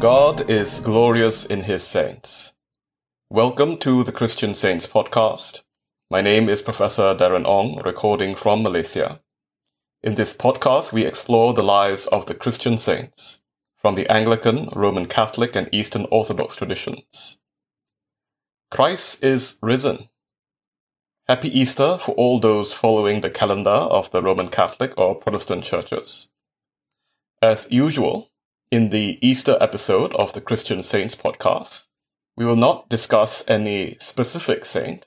God is glorious in his saints. Welcome to the Christian Saints podcast. My name is Professor Darren Ong, recording from Malaysia. In this podcast, we explore the lives of the Christian saints from the Anglican, Roman Catholic, and Eastern Orthodox traditions. Christ is risen. Happy Easter for all those following the calendar of the Roman Catholic or Protestant churches. As usual, in the Easter episode of the Christian Saints podcast, we will not discuss any specific saint,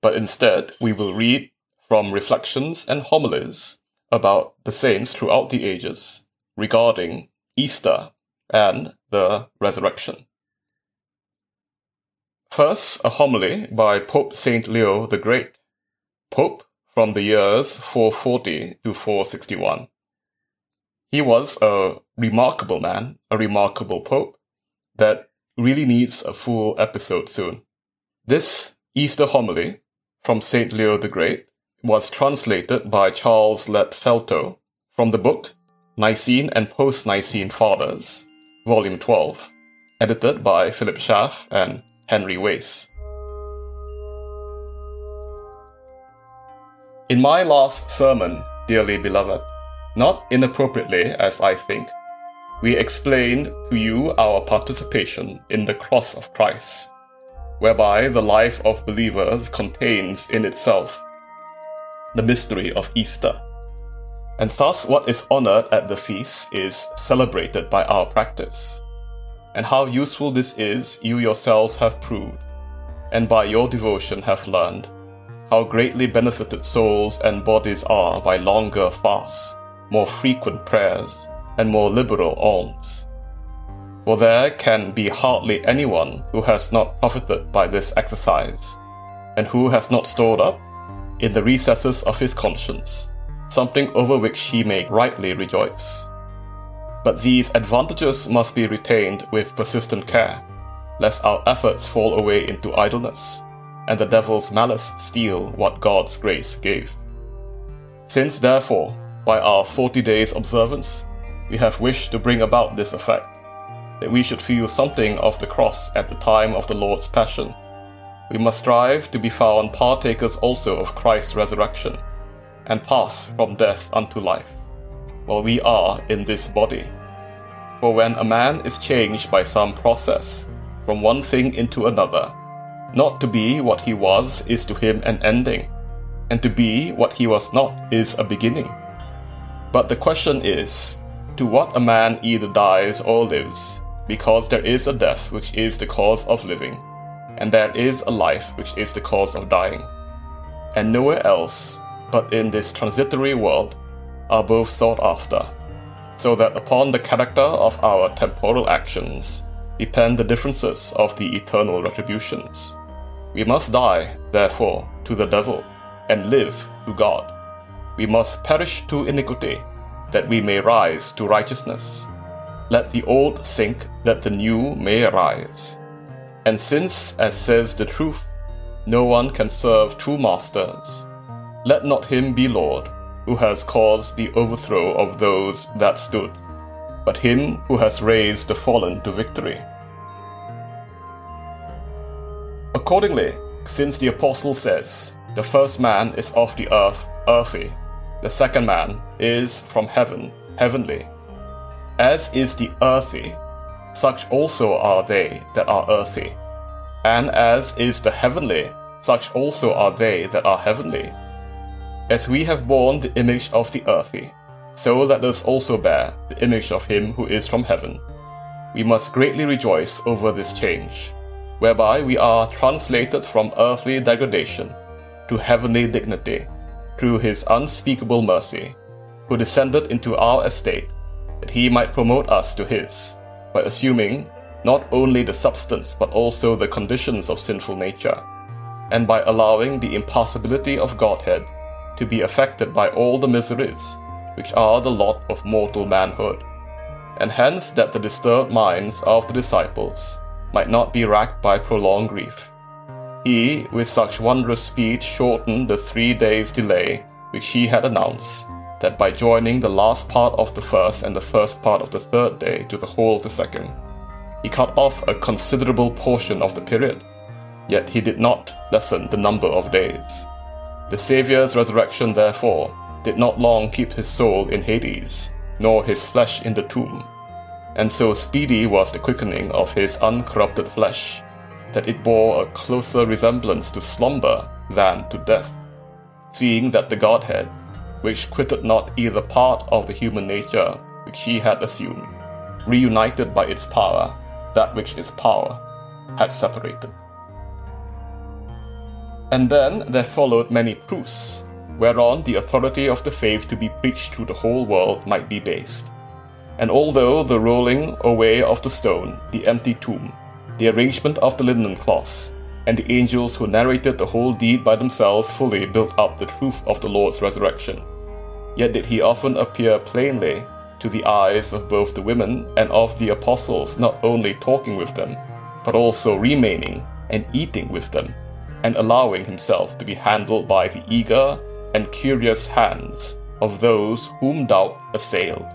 but instead we will read from reflections and homilies about the saints throughout the ages regarding Easter and the resurrection. First, a homily by Pope Saint Leo the Great, Pope from the years 440 to 461. He was a remarkable man, a remarkable pope that really needs a full episode soon. This Easter homily from St. Leo the Great was translated by Charles Lett Feltoe from the book Nicene and Post Nicene Fathers, Volume 12, edited by Philip Schaff and Henry Wace. In my last sermon, dearly beloved, not inappropriately, as I think, we explained to you our participation in the cross of Christ, whereby the life of believers contains in itself the mystery of Easter. And thus, what is honored at the feast is celebrated by our practice. And how useful this is, you yourselves have proved, and by your devotion have learned, how greatly benefited souls and bodies are by longer fasts more frequent prayers, and more liberal alms. For there can be hardly anyone who has not profited by this exercise, and who has not stored up, in the recesses of his conscience, something over which he may rightly rejoice. But these advantages must be retained with persistent care, lest our efforts fall away into idleness, and the devil's malice steal what God's grace gave. Since, therefore, by our 40 days observance, we have wished to bring about this effect that we should feel something of the cross at the time of the Lord's Passion. We must strive to be found partakers also of Christ's resurrection, and pass from death unto life, while we are in this body. For when a man is changed by some process from one thing into another, not to be what he was is to him an ending, and to be what he was not is a beginning. But the question is to what a man either dies or lives, because there is a death which is the cause of living, and there is a life which is the cause of dying. And nowhere else but in this transitory world are both sought after, so that upon the character of our temporal actions depend the differences of the eternal retributions. We must die, therefore, to the devil, and live to God. We must perish to iniquity, that we may rise to righteousness. Let the old sink, that the new may arise. And since, as says the truth, no one can serve two masters, let not him be Lord, who has caused the overthrow of those that stood, but him who has raised the fallen to victory. Accordingly, since the apostle says, the first man is of the earth, earthy, the second man is from heaven, heavenly. As is the earthy, such also are they that are earthy. And as is the heavenly, such also are they that are heavenly. As we have borne the image of the earthy, so let us also bear the image of him who is from heaven. We must greatly rejoice over this change, whereby we are translated from earthly degradation to heavenly dignity through his unspeakable mercy, who descended into our estate, that he might promote us to his, by assuming not only the substance but also the conditions of sinful nature, and by allowing the impassibility of Godhead to be affected by all the miseries which are the lot of mortal manhood, and hence that the disturbed minds of the disciples might not be racked by prolonged grief he, with such wondrous speed, shortened the three days' delay which he had announced, that by joining the last part of the first and the first part of the third day to the whole of the second, he cut off a considerable portion of the period, yet he did not lessen the number of days. The Saviour's resurrection, therefore, did not long keep his soul in Hades, nor his flesh in the tomb. And so speedy was the quickening of his uncorrupted flesh, that it bore a closer resemblance to slumber than to death, seeing that the Godhead, which quitted not either part of the human nature which he had assumed, reunited by its power that which its power had separated. And then there followed many proofs, whereon the authority of the faith to be preached through the whole world might be based. And although the rolling away of the stone, the empty tomb, the arrangement of the linen cloths, and the angels who narrated the whole deed by themselves fully built up the truth of the Lord's resurrection, yet did he often appear plainly to the eyes of both the women and of the apostles, not only talking with them, but also remaining and eating with them, and allowing himself to be handled by the eager and curious hands of those whom doubt assailed.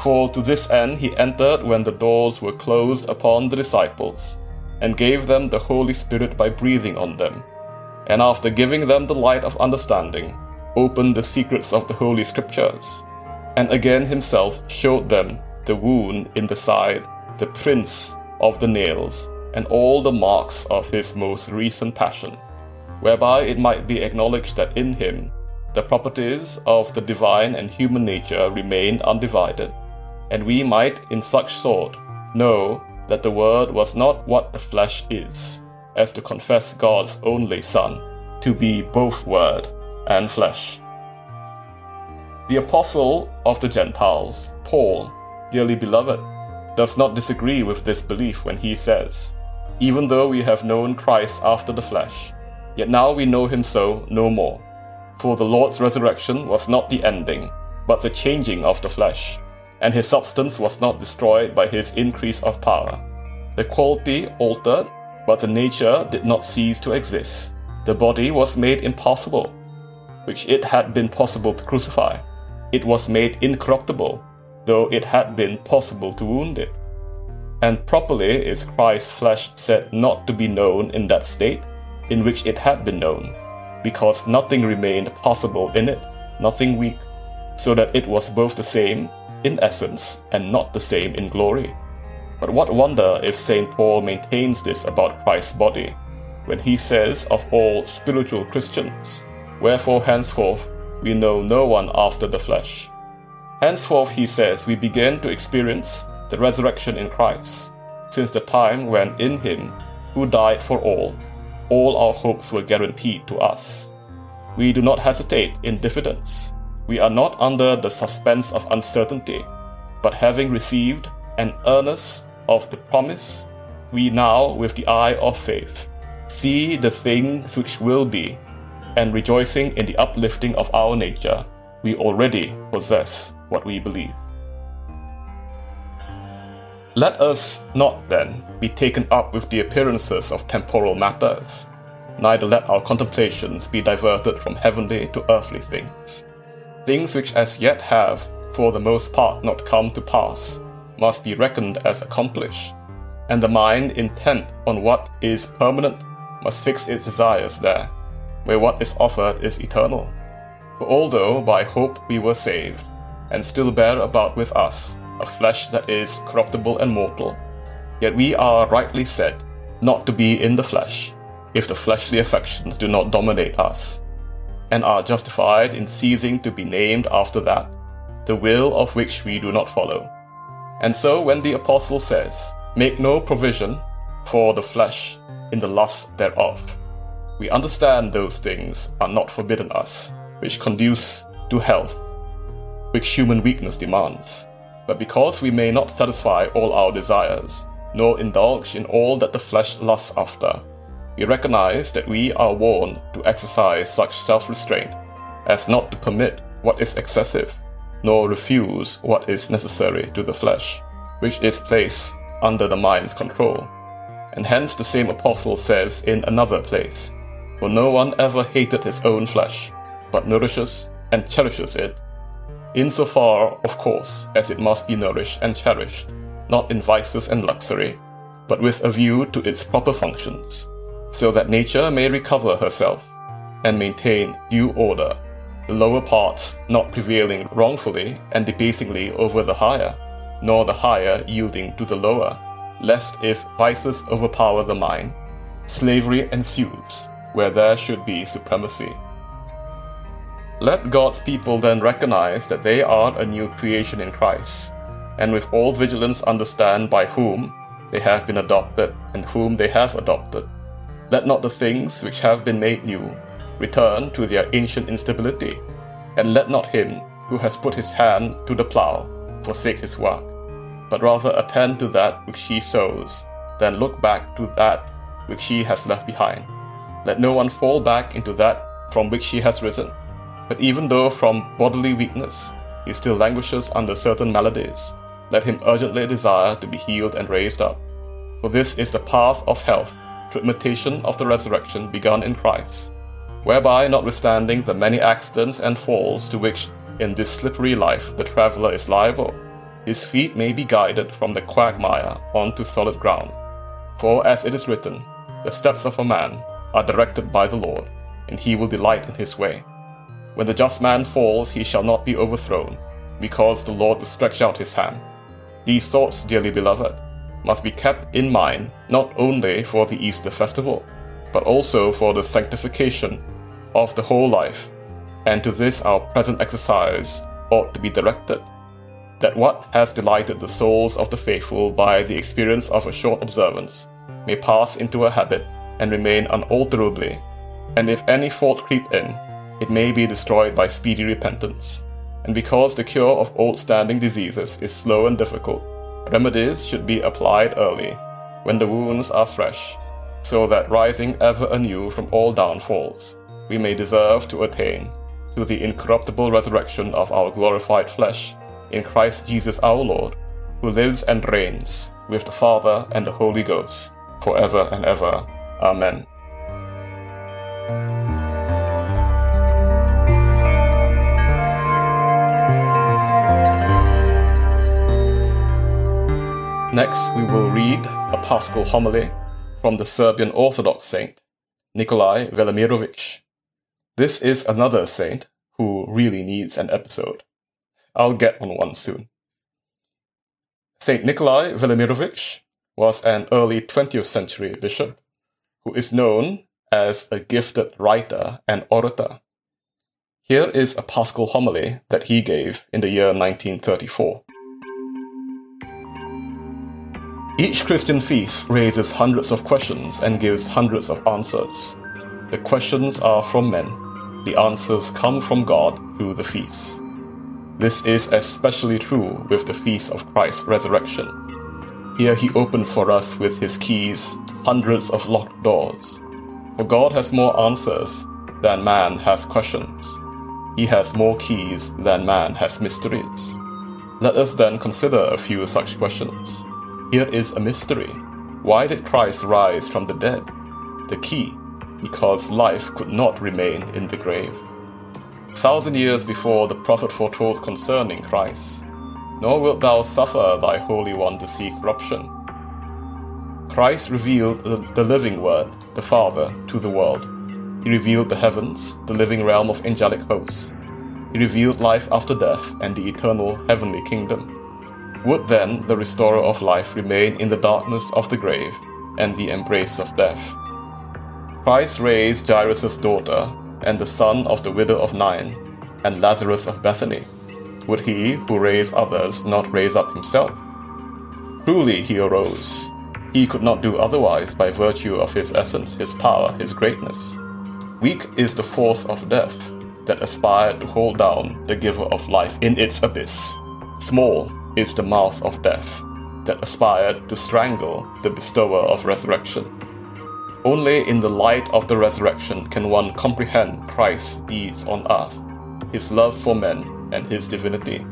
For to this end he entered when the doors were closed upon the disciples, and gave them the Holy Spirit by breathing on them, and after giving them the light of understanding, opened the secrets of the Holy Scriptures, and again himself showed them the wound in the side, the prints of the nails, and all the marks of his most recent passion, whereby it might be acknowledged that in him the properties of the divine and human nature remained undivided and we might in such sort know that the Word was not what the flesh is, as to confess God's only Son to be both Word and flesh. The Apostle of the Gentiles, Paul, dearly beloved, does not disagree with this belief when he says, Even though we have known Christ after the flesh, yet now we know him so no more. For the Lord's resurrection was not the ending, but the changing of the flesh and his substance was not destroyed by his increase of power. The quality altered, but the nature did not cease to exist. The body was made impassible, which it had been possible to crucify. It was made incorruptible, though it had been possible to wound it. And properly is Christ's flesh said not to be known in that state in which it had been known, because nothing remained passible in it, nothing weak, so that it was both the same in essence and not the same in glory. But what wonder if St. Paul maintains this about Christ's body, when he says of all spiritual Christians, Wherefore henceforth we know no one after the flesh. Henceforth, he says, we begin to experience the resurrection in Christ, since the time when in him, who died for all, all our hopes were guaranteed to us. We do not hesitate in diffidence we are not under the suspense of uncertainty, but having received an earnest of the promise, we now, with the eye of faith, see the things which will be, and rejoicing in the uplifting of our nature, we already possess what we believe. Let us not then be taken up with the appearances of temporal matters, neither let our contemplations be diverted from heavenly to earthly things things which as yet have, for the most part, not come to pass, must be reckoned as accomplished, and the mind intent on what is permanent must fix its desires there, where what is offered is eternal. For although by hope we were saved, and still bear about with us a flesh that is corruptible and mortal, yet we are rightly said not to be in the flesh, if the fleshly affections do not dominate us and are justified in ceasing to be named after that, the will of which we do not follow. And so when the apostle says, Make no provision for the flesh in the lust thereof, we understand those things are not forbidden us, which conduce to health, which human weakness demands. But because we may not satisfy all our desires, nor indulge in all that the flesh lusts after, we recognize that we are warned to exercise such self restraint as not to permit what is excessive, nor refuse what is necessary to the flesh, which is placed under the mind's control. And hence the same apostle says in another place, For no one ever hated his own flesh, but nourishes and cherishes it, insofar, of course, as it must be nourished and cherished, not in vices and luxury, but with a view to its proper functions, so that nature may recover herself and maintain due order, the lower parts not prevailing wrongfully and debasingly over the higher, nor the higher yielding to the lower, lest if vices overpower the mind, slavery ensues where there should be supremacy. Let God's people then recognize that they are a new creation in Christ, and with all vigilance understand by whom they have been adopted and whom they have adopted. Let not the things which have been made new return to their ancient instability, and let not him who has put his hand to the plough forsake his work, but rather attend to that which he sows, than look back to that which he has left behind. Let no one fall back into that from which he has risen. But even though from bodily weakness he still languishes under certain maladies, let him urgently desire to be healed and raised up. For this is the path of health through imitation of the resurrection begun in Christ, whereby, notwithstanding the many accidents and falls to which in this slippery life the traveller is liable, his feet may be guided from the quagmire onto solid ground. For as it is written, the steps of a man are directed by the Lord, and he will delight in his way. When the just man falls, he shall not be overthrown, because the Lord will stretch out his hand. These thoughts, dearly beloved, must be kept in mind not only for the Easter festival, but also for the sanctification of the whole life, and to this our present exercise ought to be directed. That what has delighted the souls of the faithful by the experience of a short observance may pass into a habit and remain unalterably, and if any fault creep in, it may be destroyed by speedy repentance. And because the cure of old standing diseases is slow and difficult, remedies should be applied early, when the wounds are fresh, so that rising ever anew from all downfalls, we may deserve to attain to the incorruptible resurrection of our glorified flesh in Christ Jesus our Lord, who lives and reigns with the Father and the Holy Ghost, forever and ever. Amen. Next, we will read a Paschal homily from the Serbian Orthodox saint, Nikolai Velimirovic. This is another saint who really needs an episode. I'll get on one soon. Saint Nikolai Velimirovic was an early 20th century bishop who is known as a gifted writer and orator. Here is a Paschal homily that he gave in the year 1934. Each Christian feast raises hundreds of questions and gives hundreds of answers. The questions are from men, the answers come from God through the feasts. This is especially true with the feast of Christ's resurrection. Here he opens for us with his keys hundreds of locked doors. For God has more answers than man has questions. He has more keys than man has mysteries. Let us then consider a few such questions. Here is a mystery. Why did Christ rise from the dead? The key, because life could not remain in the grave. A thousand years before the prophet foretold concerning Christ, nor wilt thou suffer thy Holy One to see corruption. Christ revealed the living Word, the Father, to the world. He revealed the heavens, the living realm of angelic hosts. He revealed life after death and the eternal heavenly kingdom. Would then the restorer of life remain in the darkness of the grave and the embrace of death? Christ raised Jairus' daughter and the son of the widow of Nain and Lazarus of Bethany. Would he who raised others not raise up himself? Truly he arose. He could not do otherwise by virtue of his essence, his power, his greatness. Weak is the force of death that aspired to hold down the giver of life in its abyss. Small is the mouth of death that aspired to strangle the bestower of resurrection. Only in the light of the resurrection can one comprehend Christ's deeds on earth, his love for men, and his divinity.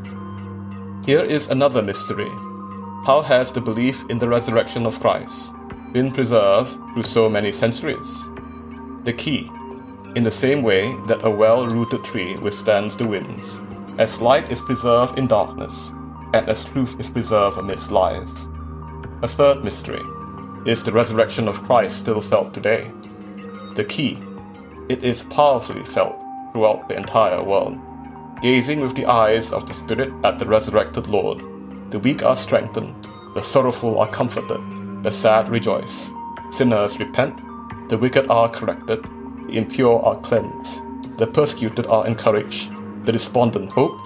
Here is another mystery. How has the belief in the resurrection of Christ been preserved through so many centuries? The key in the same way that a well rooted tree withstands the winds, as light is preserved in darkness, and as truth is preserved amidst lies. A third mystery is the resurrection of Christ still felt today. The key, it is powerfully felt throughout the entire world. Gazing with the eyes of the Spirit at the resurrected Lord, the weak are strengthened, the sorrowful are comforted, the sad rejoice, sinners repent, the wicked are corrected, the impure are cleansed, the persecuted are encouraged, the despondent hope,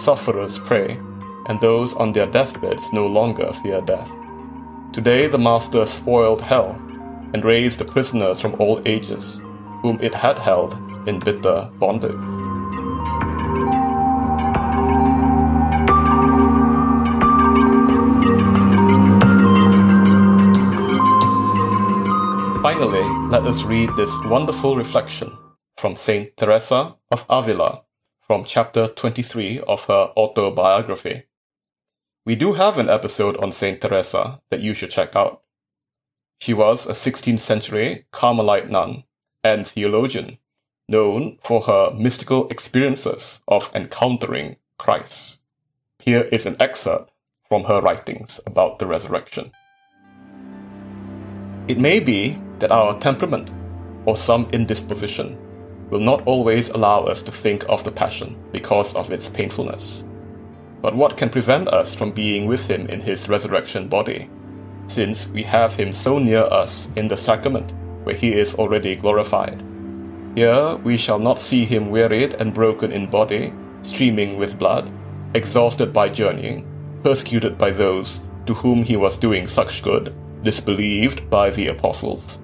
sufferers pray, and those on their deathbeds no longer fear death. Today the Master spoiled hell and raised the prisoners from all ages, whom it had held in bitter bondage. Finally, let us read this wonderful reflection from Saint Teresa of Avila from chapter 23 of her autobiography. We do have an episode on Saint Teresa that you should check out. She was a 16th century Carmelite nun and theologian, known for her mystical experiences of encountering Christ. Here is an excerpt from her writings about the resurrection. It may be that our temperament, or some indisposition, will not always allow us to think of the Passion because of its painfulness. But what can prevent us from being with him in his resurrection body, since we have him so near us in the sacrament, where he is already glorified? Here we shall not see him wearied and broken in body, streaming with blood, exhausted by journeying, persecuted by those to whom he was doing such good, disbelieved by the apostles.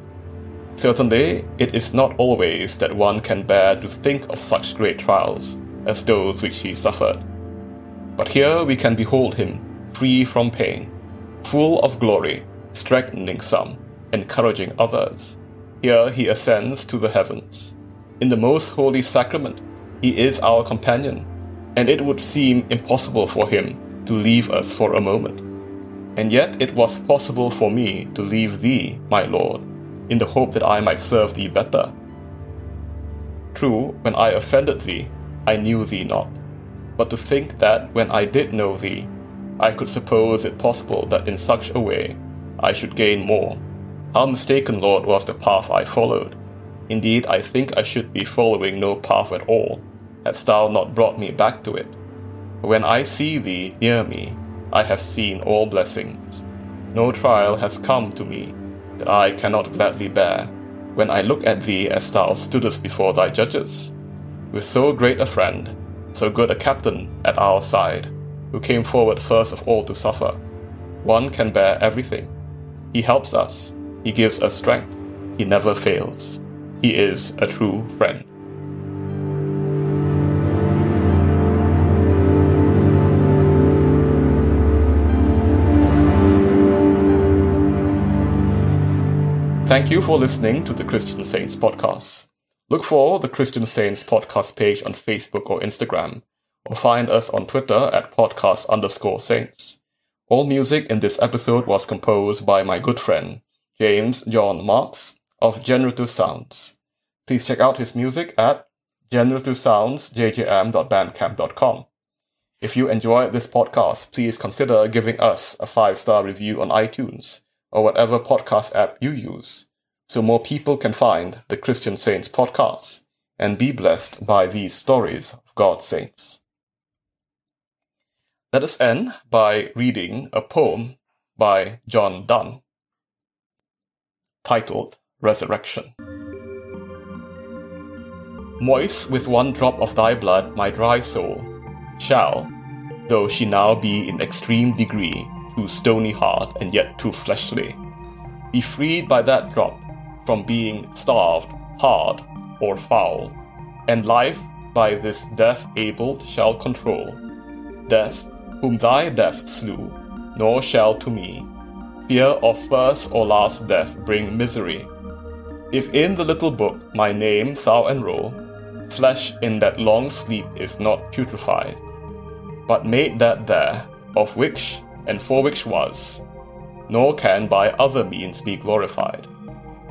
Certainly, it is not always that one can bear to think of such great trials as those which he suffered. But here we can behold him, free from pain, full of glory, strengthening some, encouraging others. Here he ascends to the heavens. In the most holy sacrament, he is our companion, and it would seem impossible for him to leave us for a moment. And yet it was possible for me to leave thee, my Lord, in the hope that I might serve thee better. True, when I offended thee, I knew thee not but to think that when I did know thee, I could suppose it possible that in such a way I should gain more. How mistaken, Lord, was the path I followed. Indeed, I think I should be following no path at all, hadst thou not brought me back to it. When I see thee near me, I have seen all blessings. No trial has come to me that I cannot gladly bear, when I look at thee as thou stoodest before thy judges. With so great a friend, so good a captain at our side, who came forward first of all to suffer. One can bear everything. He helps us, he gives us strength, he never fails. He is a true friend. Thank you for listening to the Christian Saints podcast. Look for the Christian Saints podcast page on Facebook or Instagram, or find us on Twitter at podcast underscore saints. All music in this episode was composed by my good friend, James John Marks of Generative Sounds. Please check out his music at generativesoundsjjm.bandcamp.com. If you enjoy this podcast, please consider giving us a five star review on iTunes or whatever podcast app you use so more people can find the Christian Saints podcast and be blessed by these stories of God's saints. Let us end by reading a poem by John Donne titled Resurrection. Moist with one drop of thy blood, my dry soul shall, though she now be in extreme degree too stony hard and yet too fleshly, be freed by that drop from being starved, hard, or foul, and life by this death abled shall control. Death, whom thy death slew, nor shall to me fear of first or last death bring misery. If in the little book my name thou enroll, flesh in that long sleep is not putrefied, but made that there, of which and for which was, nor can by other means be glorified.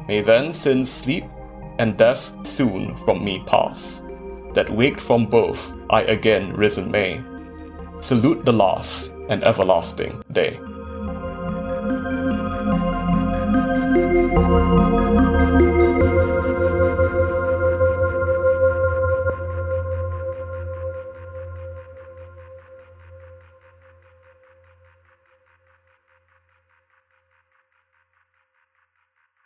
May then sin sleep, and deaths soon from me pass, that waked from both I again risen may. Salute the last and everlasting day.